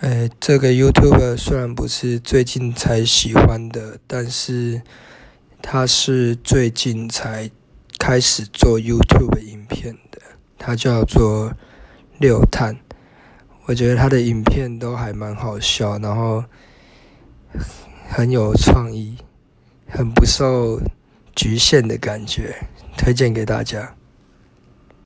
哎，这个 YouTube 虽然不是最近才喜欢的，但是他是最近才开始做 YouTube 影片的。他叫做六探，我觉得他的影片都还蛮好笑，然后很有创意，很不受局限的感觉，推荐给大家。